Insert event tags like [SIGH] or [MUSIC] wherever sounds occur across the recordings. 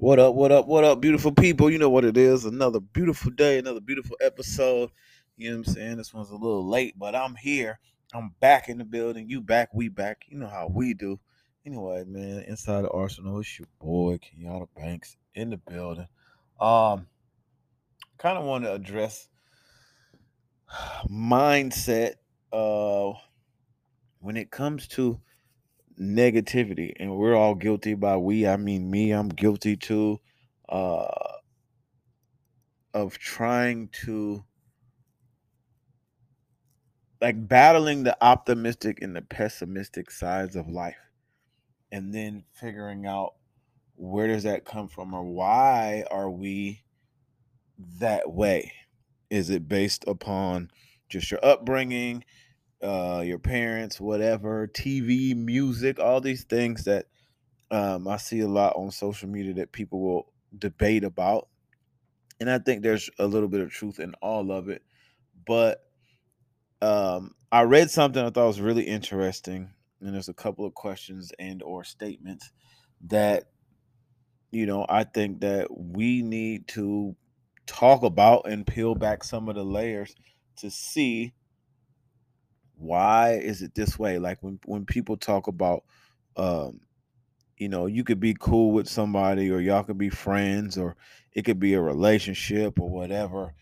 What up, what up, what up, beautiful people? You know what it is. Another beautiful day, another beautiful episode. You know what I'm saying? This one's a little late, but I'm here. I'm back in the building. You back, we back. You know how we do. Anyway, man, inside the arsenal, it's your boy, Kenyatta Banks in the building. Um, kind of want to address [SIGHS] mindset uh when it comes to negativity and we're all guilty by we i mean me i'm guilty too uh of trying to like battling the optimistic and the pessimistic sides of life and then figuring out where does that come from or why are we that way? Is it based upon just your upbringing uh, your parents, whatever, TV, music, all these things that um, I see a lot on social media that people will debate about. And I think there's a little bit of truth in all of it. But um, I read something I thought was really interesting, and there's a couple of questions and or statements that you know I think that we need to talk about and peel back some of the layers to see why is it this way? Like when when people talk about um you know you could be cool with somebody or y'all could be friends or it could be a relationship or whatever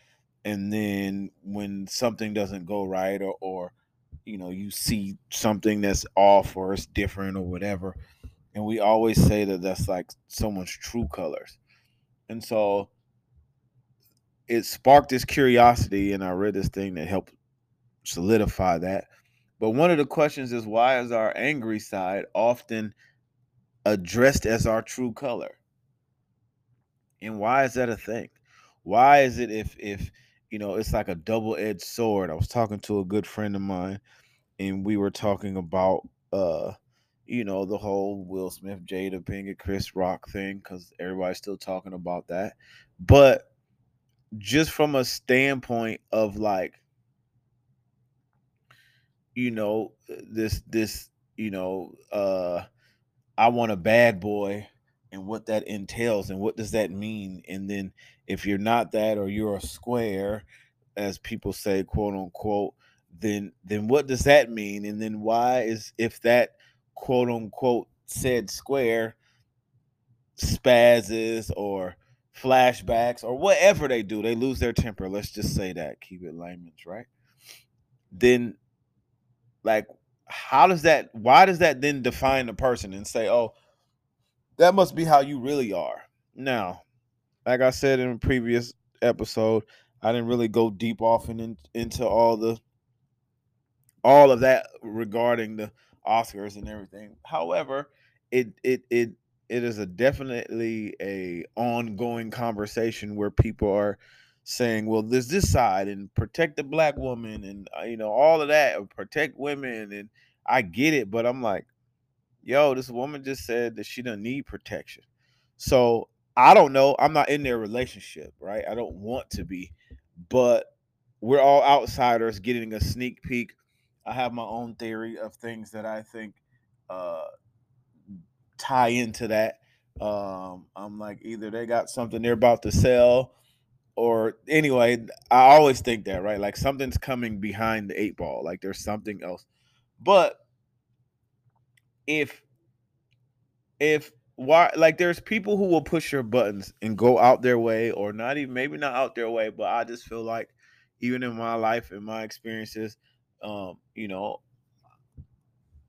and then when something doesn't go right or or you know you see something that's off or it's different or whatever and we always say that that's like someone's true colors. And so it sparked this curiosity and i read this thing that helped solidify that. But one of the questions is why is our angry side often addressed as our true color? And why is that a thing? Why is it if if you know it's like a double-edged sword? I was talking to a good friend of mine and we were talking about uh you know the whole Will Smith, Jada Pinkett, Chris Rock thing because everybody's still talking about that. But just from a standpoint of like you know this this you know uh i want a bad boy and what that entails and what does that mean? And then if you're not that or you're a square as people say quote unquote then then what does that mean? And then why is if that quote unquote said square spazzes or flashbacks or whatever they do they lose their temper let's just say that keep it layman's right? Then like, how does that, why does that then define the person and say, oh, that must be how you really are? Now, like I said in a previous episode, I didn't really go deep off and in, into all the all of that regarding the Oscars and everything. However, it it it it is a definitely a ongoing conversation where people are saying, well, there's this side and protect the black woman and uh, you know all of that, protect women, and I get it, but I'm like, yo, this woman just said that she doesn't need protection. So I don't know. I'm not in their relationship, right? I don't want to be, but we're all outsiders getting a sneak peek. I have my own theory of things that I think uh, tie into that. Um, I'm like, either they got something they're about to sell or anyway, I always think that, right? Like something's coming behind the eight ball, like there's something else. But if if why like there's people who will push your buttons and go out their way or not even maybe not out their way, but I just feel like even in my life and my experiences, um, you know,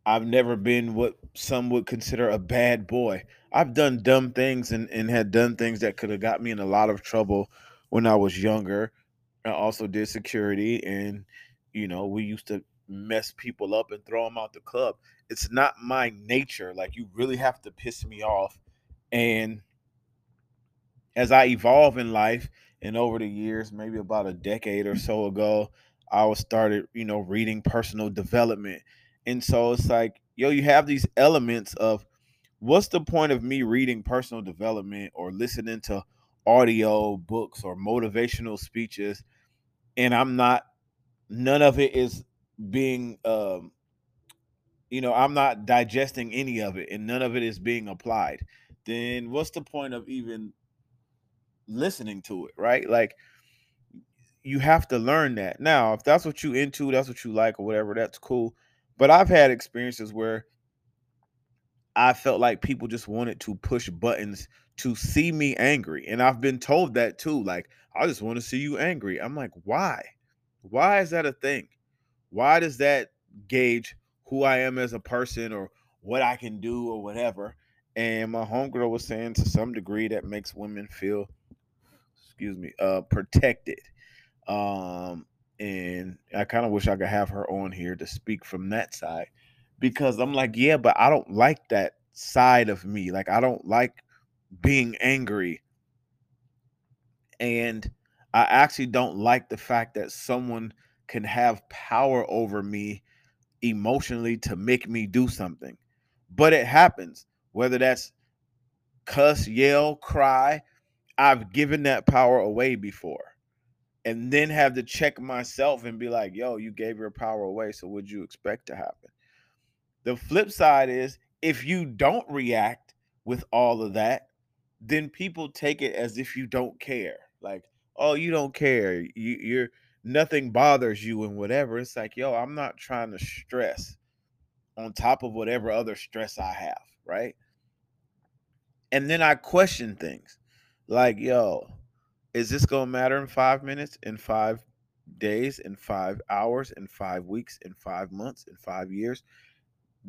I've never been what some would consider a bad boy. I've done dumb things and, and had done things that could have got me in a lot of trouble when I was younger. I also did security, and you know, we used to mess people up and throw them out the club. It's not my nature. Like you really have to piss me off. And as I evolve in life and over the years, maybe about a decade or so ago, I was started, you know, reading personal development. And so it's like, yo, you have these elements of what's the point of me reading personal development or listening to audio books or motivational speeches and i'm not none of it is being um you know i'm not digesting any of it and none of it is being applied then what's the point of even listening to it, right? Like you have to learn that. Now, if that's what you into, that's what you like or whatever, that's cool. But I've had experiences where I felt like people just wanted to push buttons to see me angry. And I've been told that too. Like, I just want to see you angry. I'm like, why? Why is that a thing? Why does that gauge who I am as a person or what I can do or whatever? And my homegirl was saying to some degree that makes women feel, excuse me, uh, protected. Um, and I kind of wish I could have her on here to speak from that side because I'm like, yeah, but I don't like that side of me. Like, I don't like being angry. And I actually don't like the fact that someone can have power over me emotionally to make me do something. But it happens, whether that's cuss, yell, cry. I've given that power away before. And then have to check myself and be like, yo, you gave your power away. So what'd you expect to happen? The flip side is if you don't react with all of that, then people take it as if you don't care. Like, oh, you don't care. You, you're nothing bothers you and whatever. It's like, yo, I'm not trying to stress on top of whatever other stress I have, right? And then I question things like, yo, is this gonna matter in five minutes, in five days, in five hours, in five weeks, in five months, in five years?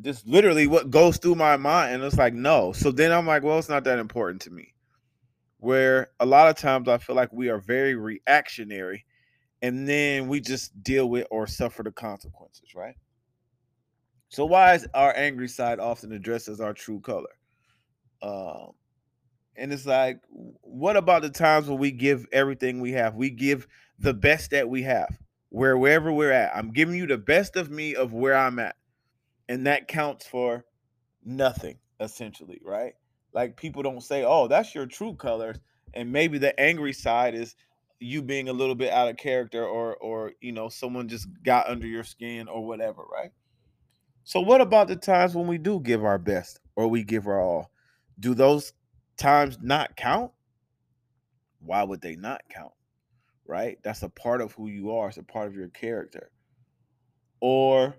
Just literally what goes through my mind. And it's like, no. So then I'm like, well, it's not that important to me. Where a lot of times I feel like we are very reactionary and then we just deal with or suffer the consequences, right? So why is our angry side often addressed as our true color? Um, and it's like, what about the times when we give everything we have? We give the best that we have, where wherever we're at. I'm giving you the best of me of where I'm at and that counts for nothing essentially right? Like people don't say oh that's your true colors and maybe the angry side is you being a little bit out of character or or you know someone just got under your skin or whatever right? So what about the times when we do give our best or we give our all? Do those times not count? Why would they not count right? That's a part of who you are it's a part of your character. Or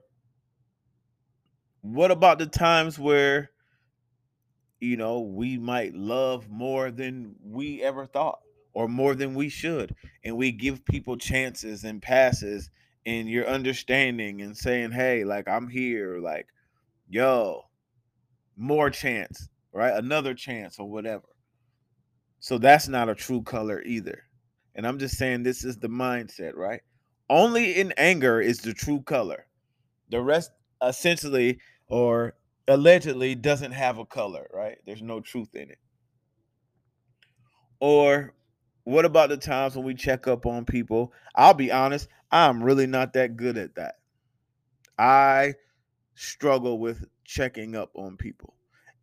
what about the times where you know we might love more than we ever thought or more than we should? And we give people chances and passes and you're understanding and saying hey like i'm here like yo more chance right? Another chance or whatever. So that's not a true color either. And i'm just saying this is the mindset right? Only in anger is the true color. The rest essentially or allegedly doesn't have a color, right? There's no truth in it. Or what about the times when we check up on people? I'll be honest, I'm really not that good at that. I struggle with checking up on people.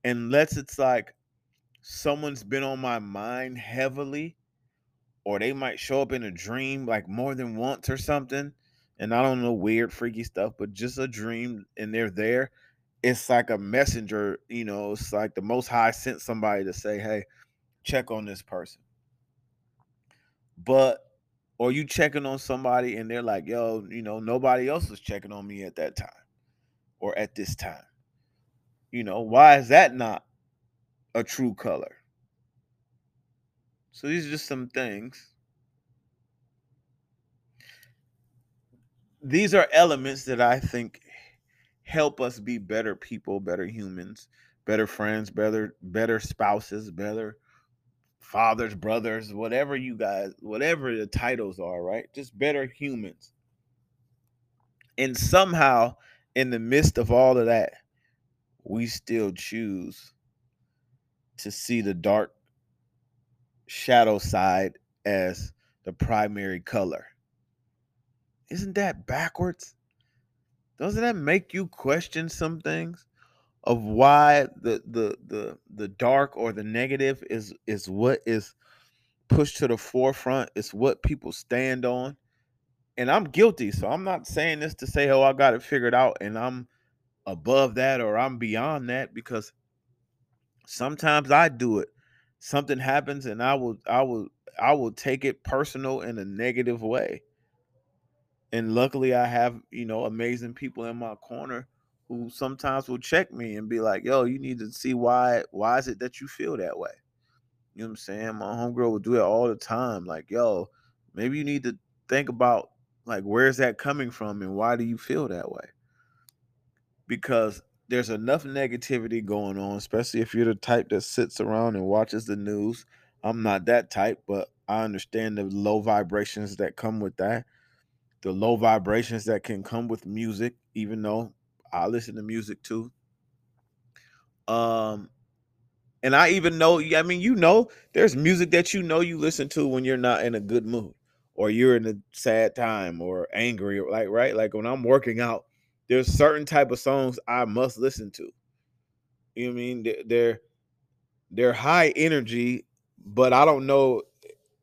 Unless it's like someone's been on my mind heavily, or they might show up in a dream like more than once or something and I don't know weird freaky stuff, but just a dream and they're there. It's like a messenger, you know, it's like the most high sent somebody to say, Hey, check on this person. But or you checking on somebody and they're like, yo, you know, nobody else was checking on me at that time or at this time. You know, why is that not a true color? So these are just some things these are elements that I think help us be better people, better humans, better friends, better better spouses, better fathers, brothers, whatever you guys, whatever the titles are, right? Just better humans. And somehow in the midst of all of that, we still choose to see the dark shadow side as the primary color. Isn't that backwards? Doesn't that make you question some things of why the the the the dark or the negative is is what is pushed to the forefront? It's what people stand on. And I'm guilty, so I'm not saying this to say, "Oh, I got it figured out," and I'm above that or I'm beyond that because Sometimes I do it. Something happens and I will I will I will take it personal in a negative way. And luckily I have, you know, amazing people in my corner who sometimes will check me and be like, "Yo, you need to see why why is it that you feel that way?" You know what I'm saying? My homegirl will do it all the time. Like, yo, maybe you need to think about like where's that coming from and why do you feel that way? Because there's enough negativity going on, especially if you're the type that sits around and watches the news. I'm not that type, but I understand the low vibrations that come with that. The low vibrations that can come with music, even though I listen to music too. Um, and I even know, I mean, you know, there's music that you know you listen to when you're not in a good mood or you're in a sad time or angry, or like, right? Like when I'm working out, there's certain type of songs I must listen to. You know I mean? They're, they're high energy, but I don't know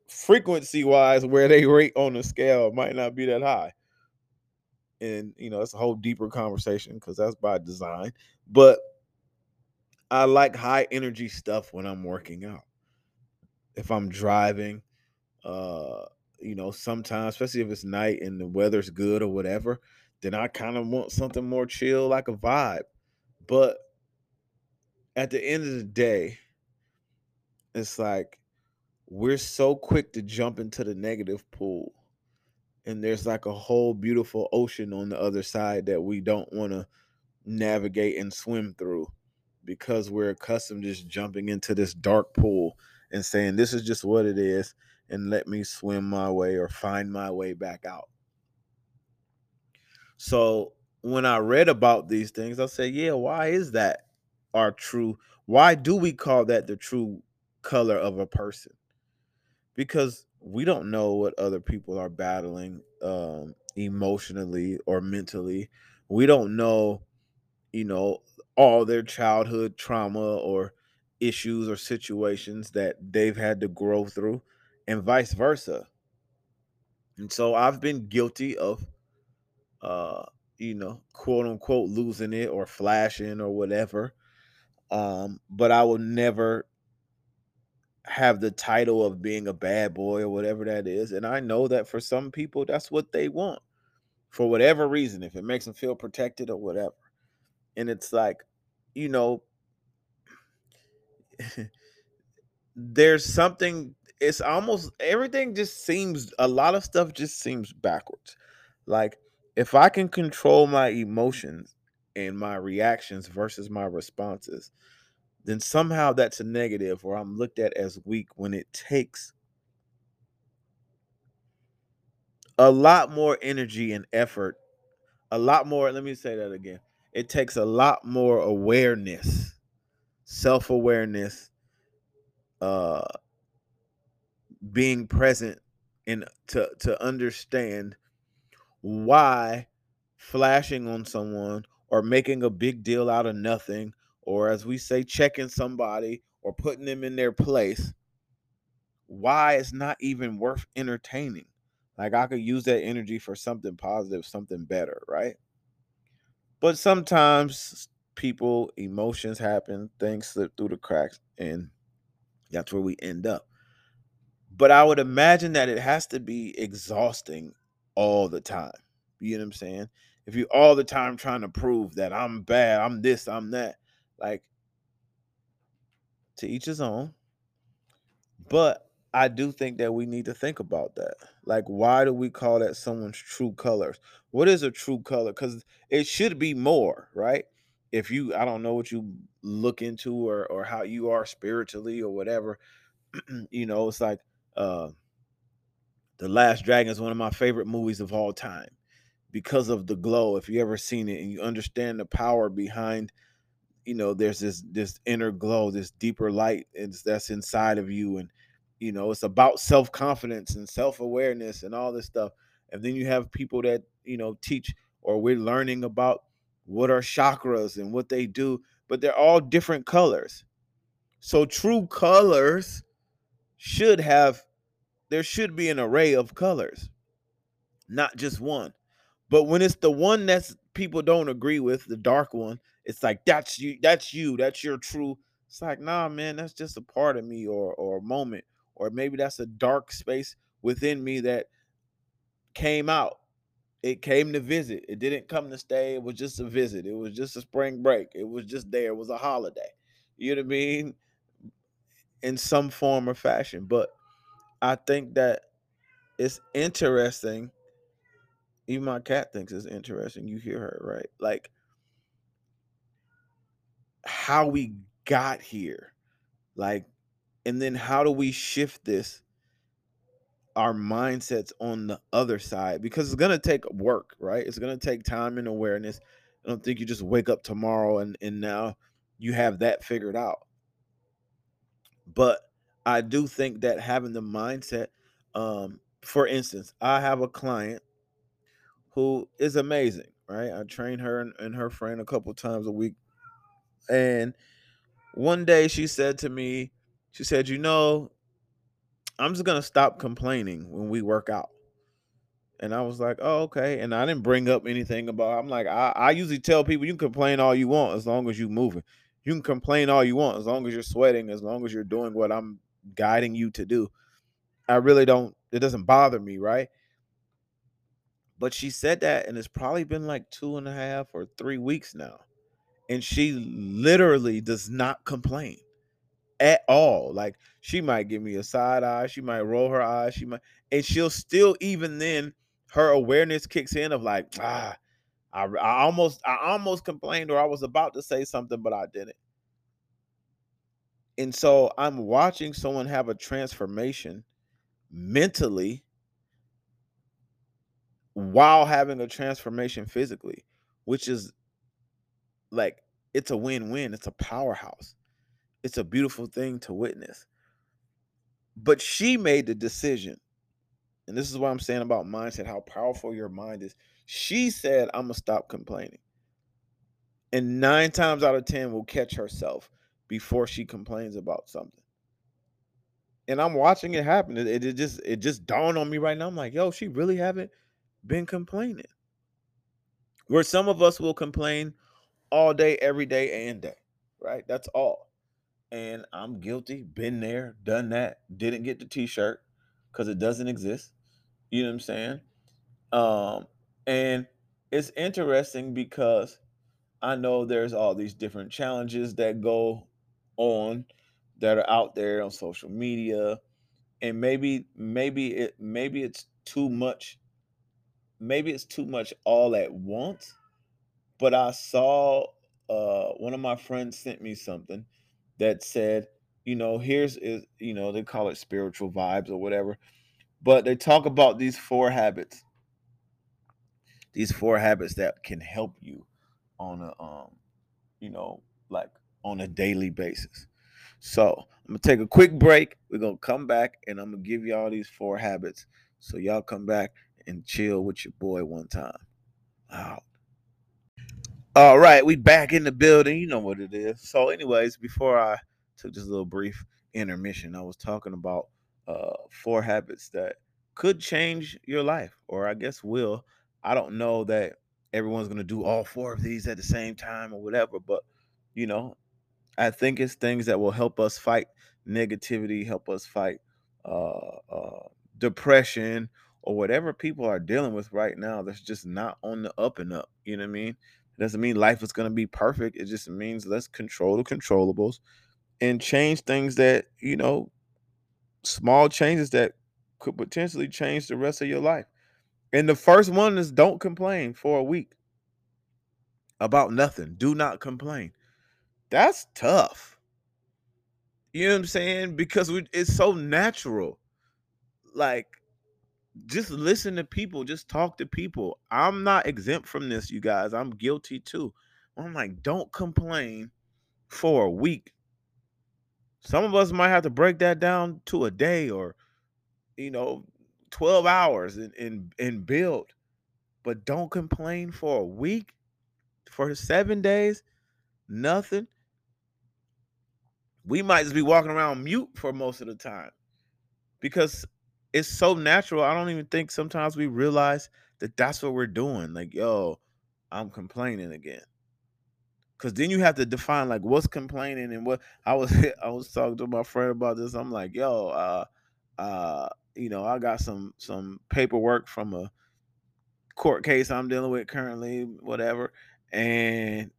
frequency wise where they rate on the scale might not be that high. And, you know, it's a whole deeper conversation because that's by design. But I like high energy stuff when I'm working out. If I'm driving, uh, you know, sometimes, especially if it's night and the weather's good or whatever, then I kind of want something more chill, like a vibe. But at the end of the day, it's like we're so quick to jump into the negative pool. And there's like a whole beautiful ocean on the other side that we don't want to navigate and swim through because we're accustomed to just jumping into this dark pool and saying this is just what it is and let me swim my way or find my way back out. So when I read about these things, I said, yeah, why is that our true? Why do we call that the true color of a person? Because we don't know what other people are battling um, emotionally or mentally. We don't know, you know, all their childhood trauma or issues or situations that they've had to grow through, and vice versa. And so I've been guilty of, uh, you know, quote unquote, losing it or flashing or whatever. Um, but I will never have the title of being a bad boy or whatever that is. And I know that for some people, that's what they want for whatever reason, if it makes them feel protected or whatever. And it's like, you know, [LAUGHS] there's something, it's almost everything just seems, a lot of stuff just seems backwards. Like, if I can control my emotions and my reactions versus my responses, then somehow that's a negative or I'm looked at as weak when it takes a lot more energy and effort. A lot more, let me say that again. It takes a lot more awareness, self awareness, uh, being present and to, to understand why flashing on someone or making a big deal out of nothing or as we say, checking somebody or putting them in their place, why it's not even worth entertaining. Like I could use that energy for something positive, something better, right? But sometimes people, emotions happen, things slip through the cracks, and that's where we end up. But I would imagine that it has to be exhausting all the time. You know what I'm saying? If you all the time trying to prove that I'm bad, I'm this, I'm that, like to each his own. But I do think that we need to think about that. Like, why do we call that someone's true colors? What is a true color? Because it should be more, right? If you, I don't know what you look into or or how you are spiritually or whatever, [CLEARS THROAT] you know, it's like uh The Last Dragon is one of my favorite movies of all time because of the glow. If you ever seen it and you understand the power behind you know there's this this inner glow this deeper light that's inside of you and you know it's about self-confidence and self-awareness and all this stuff. And then you have people that you know teach or we're learning about what are chakras and what they do but they're all different colors. So true colors should have there should be an array of colors not just one. But when it's the one that's people don't agree with the dark one it's like that's you that's you that's your true It's like, nah, man, that's just a part of me or or a moment, or maybe that's a dark space within me that came out. It came to visit. It didn't come to stay. It was just a visit. It was just a spring break. It was just there. It was a holiday. You know what I mean? In some form or fashion. But I think that it's interesting. Even my cat thinks it's interesting. You hear her, right? Like how we got here. Like, and then how do we shift this? Our mindsets on the other side because it's gonna take work, right? It's gonna take time and awareness. I don't think you just wake up tomorrow and and now you have that figured out. But I do think that having the mindset, um, for instance, I have a client who is amazing, right? I train her and, and her friend a couple times a week. And one day she said to me, she said, You know, I'm just going to stop complaining when we work out. And I was like, oh, okay. And I didn't bring up anything about, I'm like, I, I usually tell people you can complain all you want as long as you're moving. You can complain all you want as long as you're sweating, as long as you're doing what I'm guiding you to do. I really don't, it doesn't bother me, right? But she said that, and it's probably been like two and a half or three weeks now. And she literally does not complain at all. Like she might give me a side eye, she might roll her eyes, she might, and she'll still even then her awareness kicks in of like ah, I, I almost I almost complained or I was about to say something but I didn't. And so I'm watching someone have a transformation mentally while having a transformation physically, which is like it's a win-win, it's a powerhouse it's a beautiful thing to witness. But she made the decision. And this is what I'm saying about mindset, how powerful your mind is. She said, I'm to stop complaining. And nine times out of 10 will catch herself before she complains about something. And I'm watching it happen. It, it just it just dawned on me right now. I'm like, yo, she really haven't been complaining. Where some of us will complain all day, every day, and day, right? That's all and I'm guilty. Been there, done that. Didn't get the T-shirt because it doesn't exist. You know what I'm saying? Um, and it's interesting because I know there's all these different challenges that go on that are out there on social media, and maybe maybe it maybe it's too much. Maybe it's too much all at once. But I saw uh, one of my friends sent me something that said, you know, here's is you know, they call it spiritual vibes or whatever. But they talk about these four habits. These four habits that can help you on a um, you know, like on a daily basis. So I'm gonna take a quick break. We're gonna come back and I'm gonna give y'all these four habits. So y'all come back and chill with your boy one time. Wow. All right, we back in the building. You know what it is. So, anyways, before I took this little brief intermission, I was talking about uh, four habits that could change your life, or I guess will. I don't know that everyone's gonna do all four of these at the same time or whatever, but you know, I think it's things that will help us fight negativity, help us fight uh, uh, depression, or whatever people are dealing with right now. That's just not on the up and up. You know what I mean? It doesn't mean life is going to be perfect. It just means let's control the controllables and change things that, you know, small changes that could potentially change the rest of your life. And the first one is don't complain for a week about nothing. Do not complain. That's tough. You know what I'm saying? Because we, it's so natural. Like just listen to people, just talk to people. I'm not exempt from this, you guys. I'm guilty too. I'm like, don't complain for a week. Some of us might have to break that down to a day or, you know, 12 hours and, and, and build. But don't complain for a week, for seven days, nothing. We might just be walking around mute for most of the time because it's so natural. I don't even think sometimes we realize that that's what we're doing. Like, yo, I'm complaining again. Cause then you have to define like what's complaining and what I was [LAUGHS] I was talking to my friend about this. I'm like, yo, uh uh, you know, I got some some paperwork from a court case I'm dealing with currently, whatever. And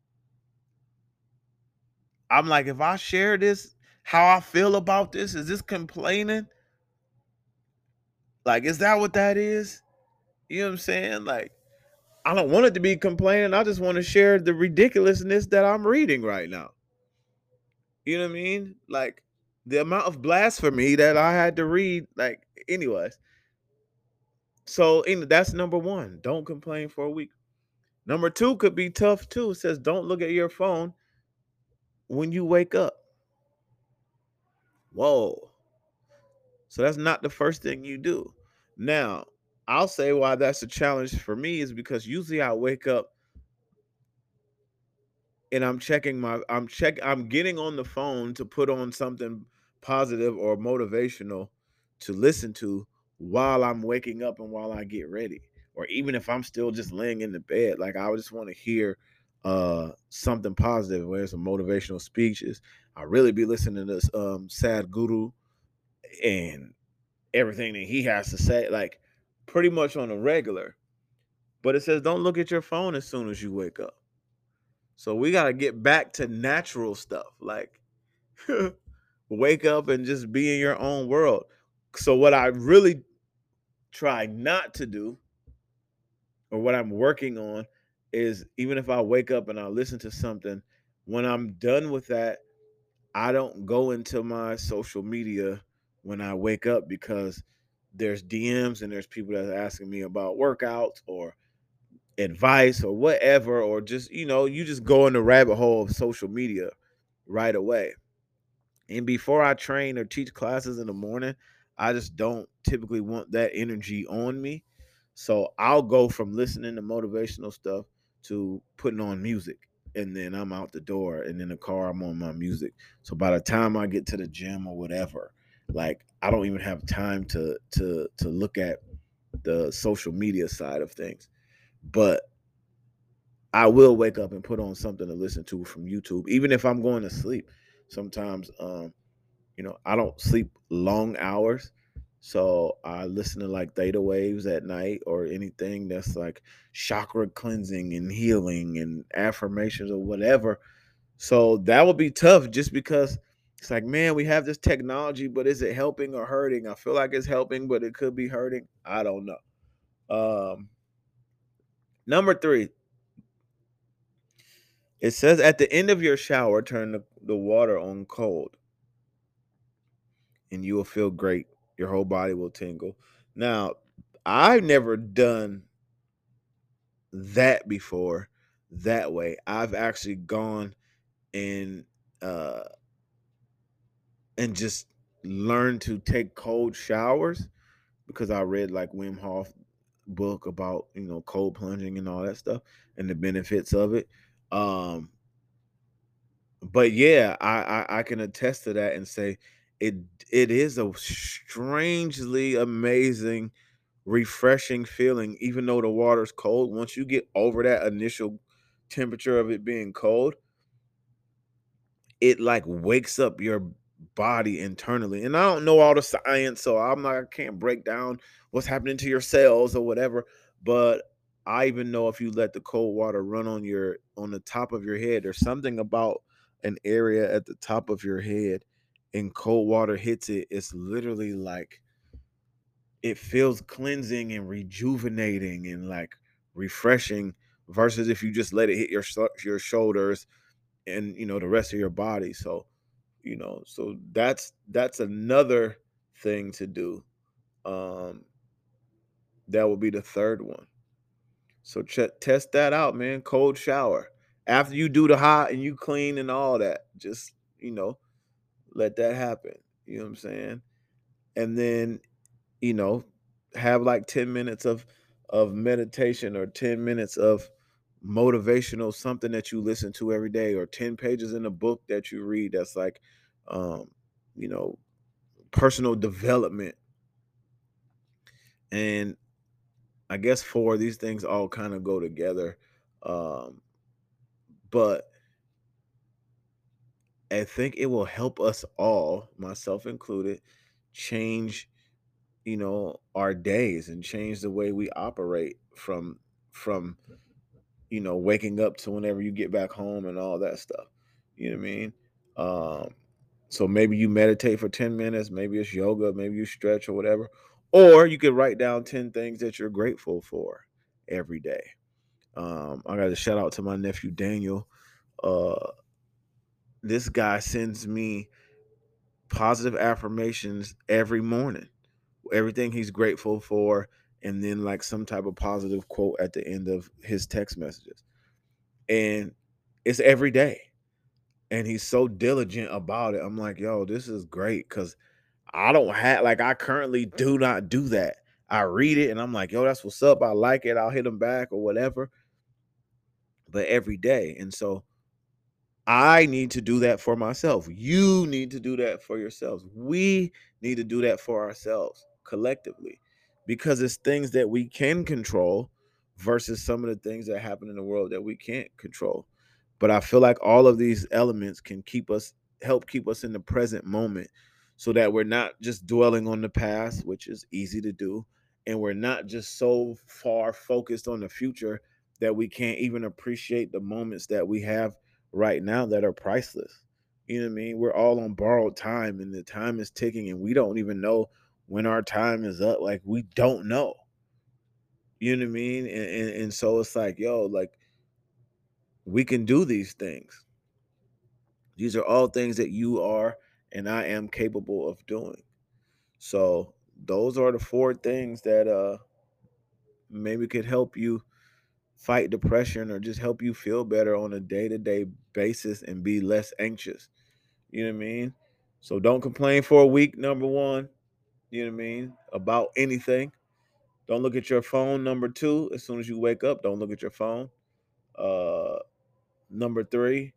I'm like, if I share this, how I feel about this, is this complaining? Like, is that what that is? You know what I'm saying? Like, I don't want it to be complaining. I just want to share the ridiculousness that I'm reading right now. You know what I mean? Like the amount of blasphemy that I had to read. Like, anyways. So that's number one. Don't complain for a week. Number two could be tough too. It says don't look at your phone when you wake up. Whoa. So that's not the first thing you do. Now, I'll say why that's a challenge for me is because usually I wake up and I'm checking my I'm check I'm getting on the phone to put on something positive or motivational to listen to while I'm waking up and while I get ready. Or even if I'm still just laying in the bed, like I just want to hear uh something positive, whether some motivational speeches. I really be listening to this um Sadhguru and everything that he has to say, like pretty much on a regular. But it says don't look at your phone as soon as you wake up. So we got to get back to natural stuff, like [LAUGHS] wake up and just be in your own world. So what I really try not to do or what I'm working on is even if I wake up and I listen to something, when I'm done with that, I don't go into my social media when I wake up because there's DMs and there's people that are asking me about workouts or advice or whatever, or just, you know, you just go in the rabbit hole of social media right away. And before I train or teach classes in the morning, I just don't typically want that energy on me. So I'll go from listening to motivational stuff to putting on music. And then I'm out the door and in the car, I'm on my music. So by the time I get to the gym or whatever, like I don't even have time to to to look at the social media side of things. But I will wake up and put on something to listen to from YouTube, even if I'm going to sleep. Sometimes, um, you know, I don't sleep long hours, so I listen to like theta waves at night or anything that's like chakra cleansing and healing and affirmations or whatever. So that would be tough just because it's like, man, we have this technology, but is it helping or hurting? I feel like it's helping, but it could be hurting. I don't know. Um, number three, it says at the end of your shower, turn the, the water on cold, and you will feel great. Your whole body will tingle. Now, I've never done that before that way. I've actually gone and uh and just learn to take cold showers because I read like Wim Hof book about you know cold plunging and all that stuff and the benefits of it. Um, but yeah, I, I I can attest to that and say it it is a strangely amazing, refreshing feeling. Even though the water's cold, once you get over that initial temperature of it being cold, it like wakes up your body internally. And I don't know all the science, so I'm not I can't break down what's happening to your cells or whatever, but I even know if you let the cold water run on your on the top of your head, there's something about an area at the top of your head and cold water hits it, it's literally like it feels cleansing and rejuvenating and like refreshing versus if you just let it hit your your shoulders and you know the rest of your body. So you know so that's that's another thing to do um that will be the third one. So ch- test that out man cold shower. After you do the hot and you clean and all that just you know let that happen you know what i'm saying? And then you know have like 10 minutes of of meditation or 10 minutes of motivational something that you listen to every day or 10 pages in a book that you read that's like um you know personal development. And i guess four these things all kind of go together um but I think it will help us all, myself included, change, you know, our days and change the way we operate from from you know, waking up to whenever you get back home and all that stuff. You know what I mean? Um, so maybe you meditate for 10 minutes, maybe it's yoga, maybe you stretch or whatever. Or you could write down 10 things that you're grateful for every day. Um, I got to shout out to my nephew Daniel. Uh, this guy sends me positive affirmations every morning, everything he's grateful for, and then like some type of positive quote at the end of his text messages. And it's every day. And he's so diligent about it. I'm like, yo, this is great because I don't have like I currently do not do that. I read it and I'm like, yo, that's what's up. I like it. I'll hit him back or whatever. But every day. And so I need to do that for myself. You need to do that for yourselves. We need to do that for ourselves collectively because it's things that we can control versus some of the things that happen in the world that we can't control. But I feel like all of these elements can keep us help keep us in the present moment so that we're not just dwelling on the past, which is easy to do, and we're not just so far focused on the future that we can't even appreciate the moments that we have right now that are priceless. You know what I mean? We're all on borrowed time and the time is ticking and we don't even know when our time is up. Like we don't know. You know what I mean? And, and, and so it's like, yo, like we can do these things. These are all things that you are and I am capable of doing. So those are the four things that uh maybe could help you fight depression or just help you feel better on a day-to-day basis and be less anxious. You know what I mean? So don't complain for a week, number one. You know what I mean? About anything. Don't look at your phone. Number two, as soon as you wake up, don't look at your phone. Uh number three,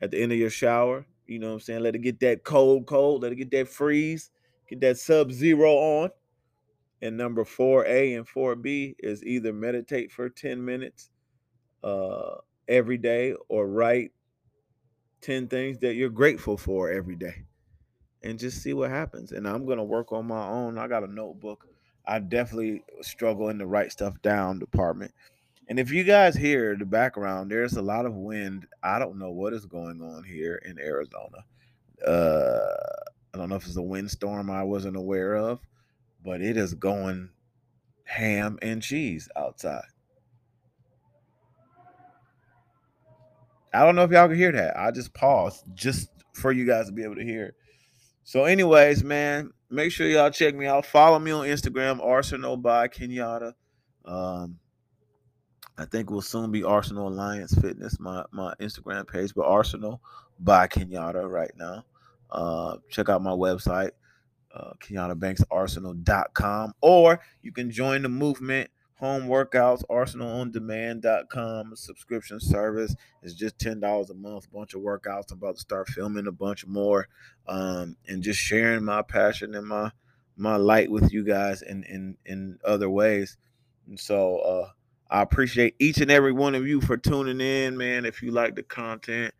at the end of your shower, you know what I'm saying? Let it get that cold, cold, let it get that freeze, get that sub zero on. And number 4A and 4B is either meditate for 10 minutes uh, every day or write 10 things that you're grateful for every day and just see what happens. And I'm to work on my own. I got a notebook. I definitely struggle in the write stuff down department. And if you guys hear the background, there's a lot of wind. I don't know what is going on here in Arizona. Uh, I don't know if it's a windstorm I wasn't aware of, but it is going ham and cheese outside. I don't know if y'all can hear that. I just paused just for you guys to be able to hear. So, anyways, man, make sure y'all check me out. Follow me on Instagram, Arsenal by Kenyatta. Um, I think we'll soon be Arsenal Alliance Fitness, my my Instagram page, but Arsenal by Kenyatta right now. Uh, check out my website, uh, KenyattaBanksArsenal.com, or you can join the movement home workouts, arsenalondemand.com, subscription service. It's just $10 a month, bunch of workouts. I'm about to start filming a bunch more um, and just sharing my passion and my my light with you guys in in, in other ways. And so uh, I appreciate each and every one of you for tuning in, man. If you like the content,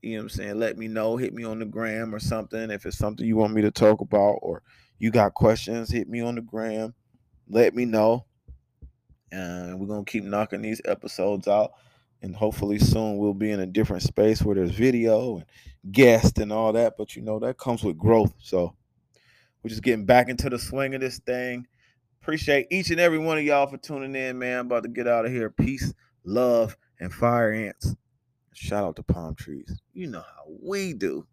you know what I'm saying, let me know. Hit me on the gram or something. If it's something you want me to talk about or you got questions, hit me on the gram. Let me know and we're gonna keep knocking these episodes out. And hopefully soon we'll be in a different space where there's video and guests and all that. But you know that comes with growth. So we're just getting back into the swing of this thing. Appreciate each and every one of y'all for tuning in man. I'm about to get out of here. Peace love and fire ants. Shout out to palm trees. You know how we do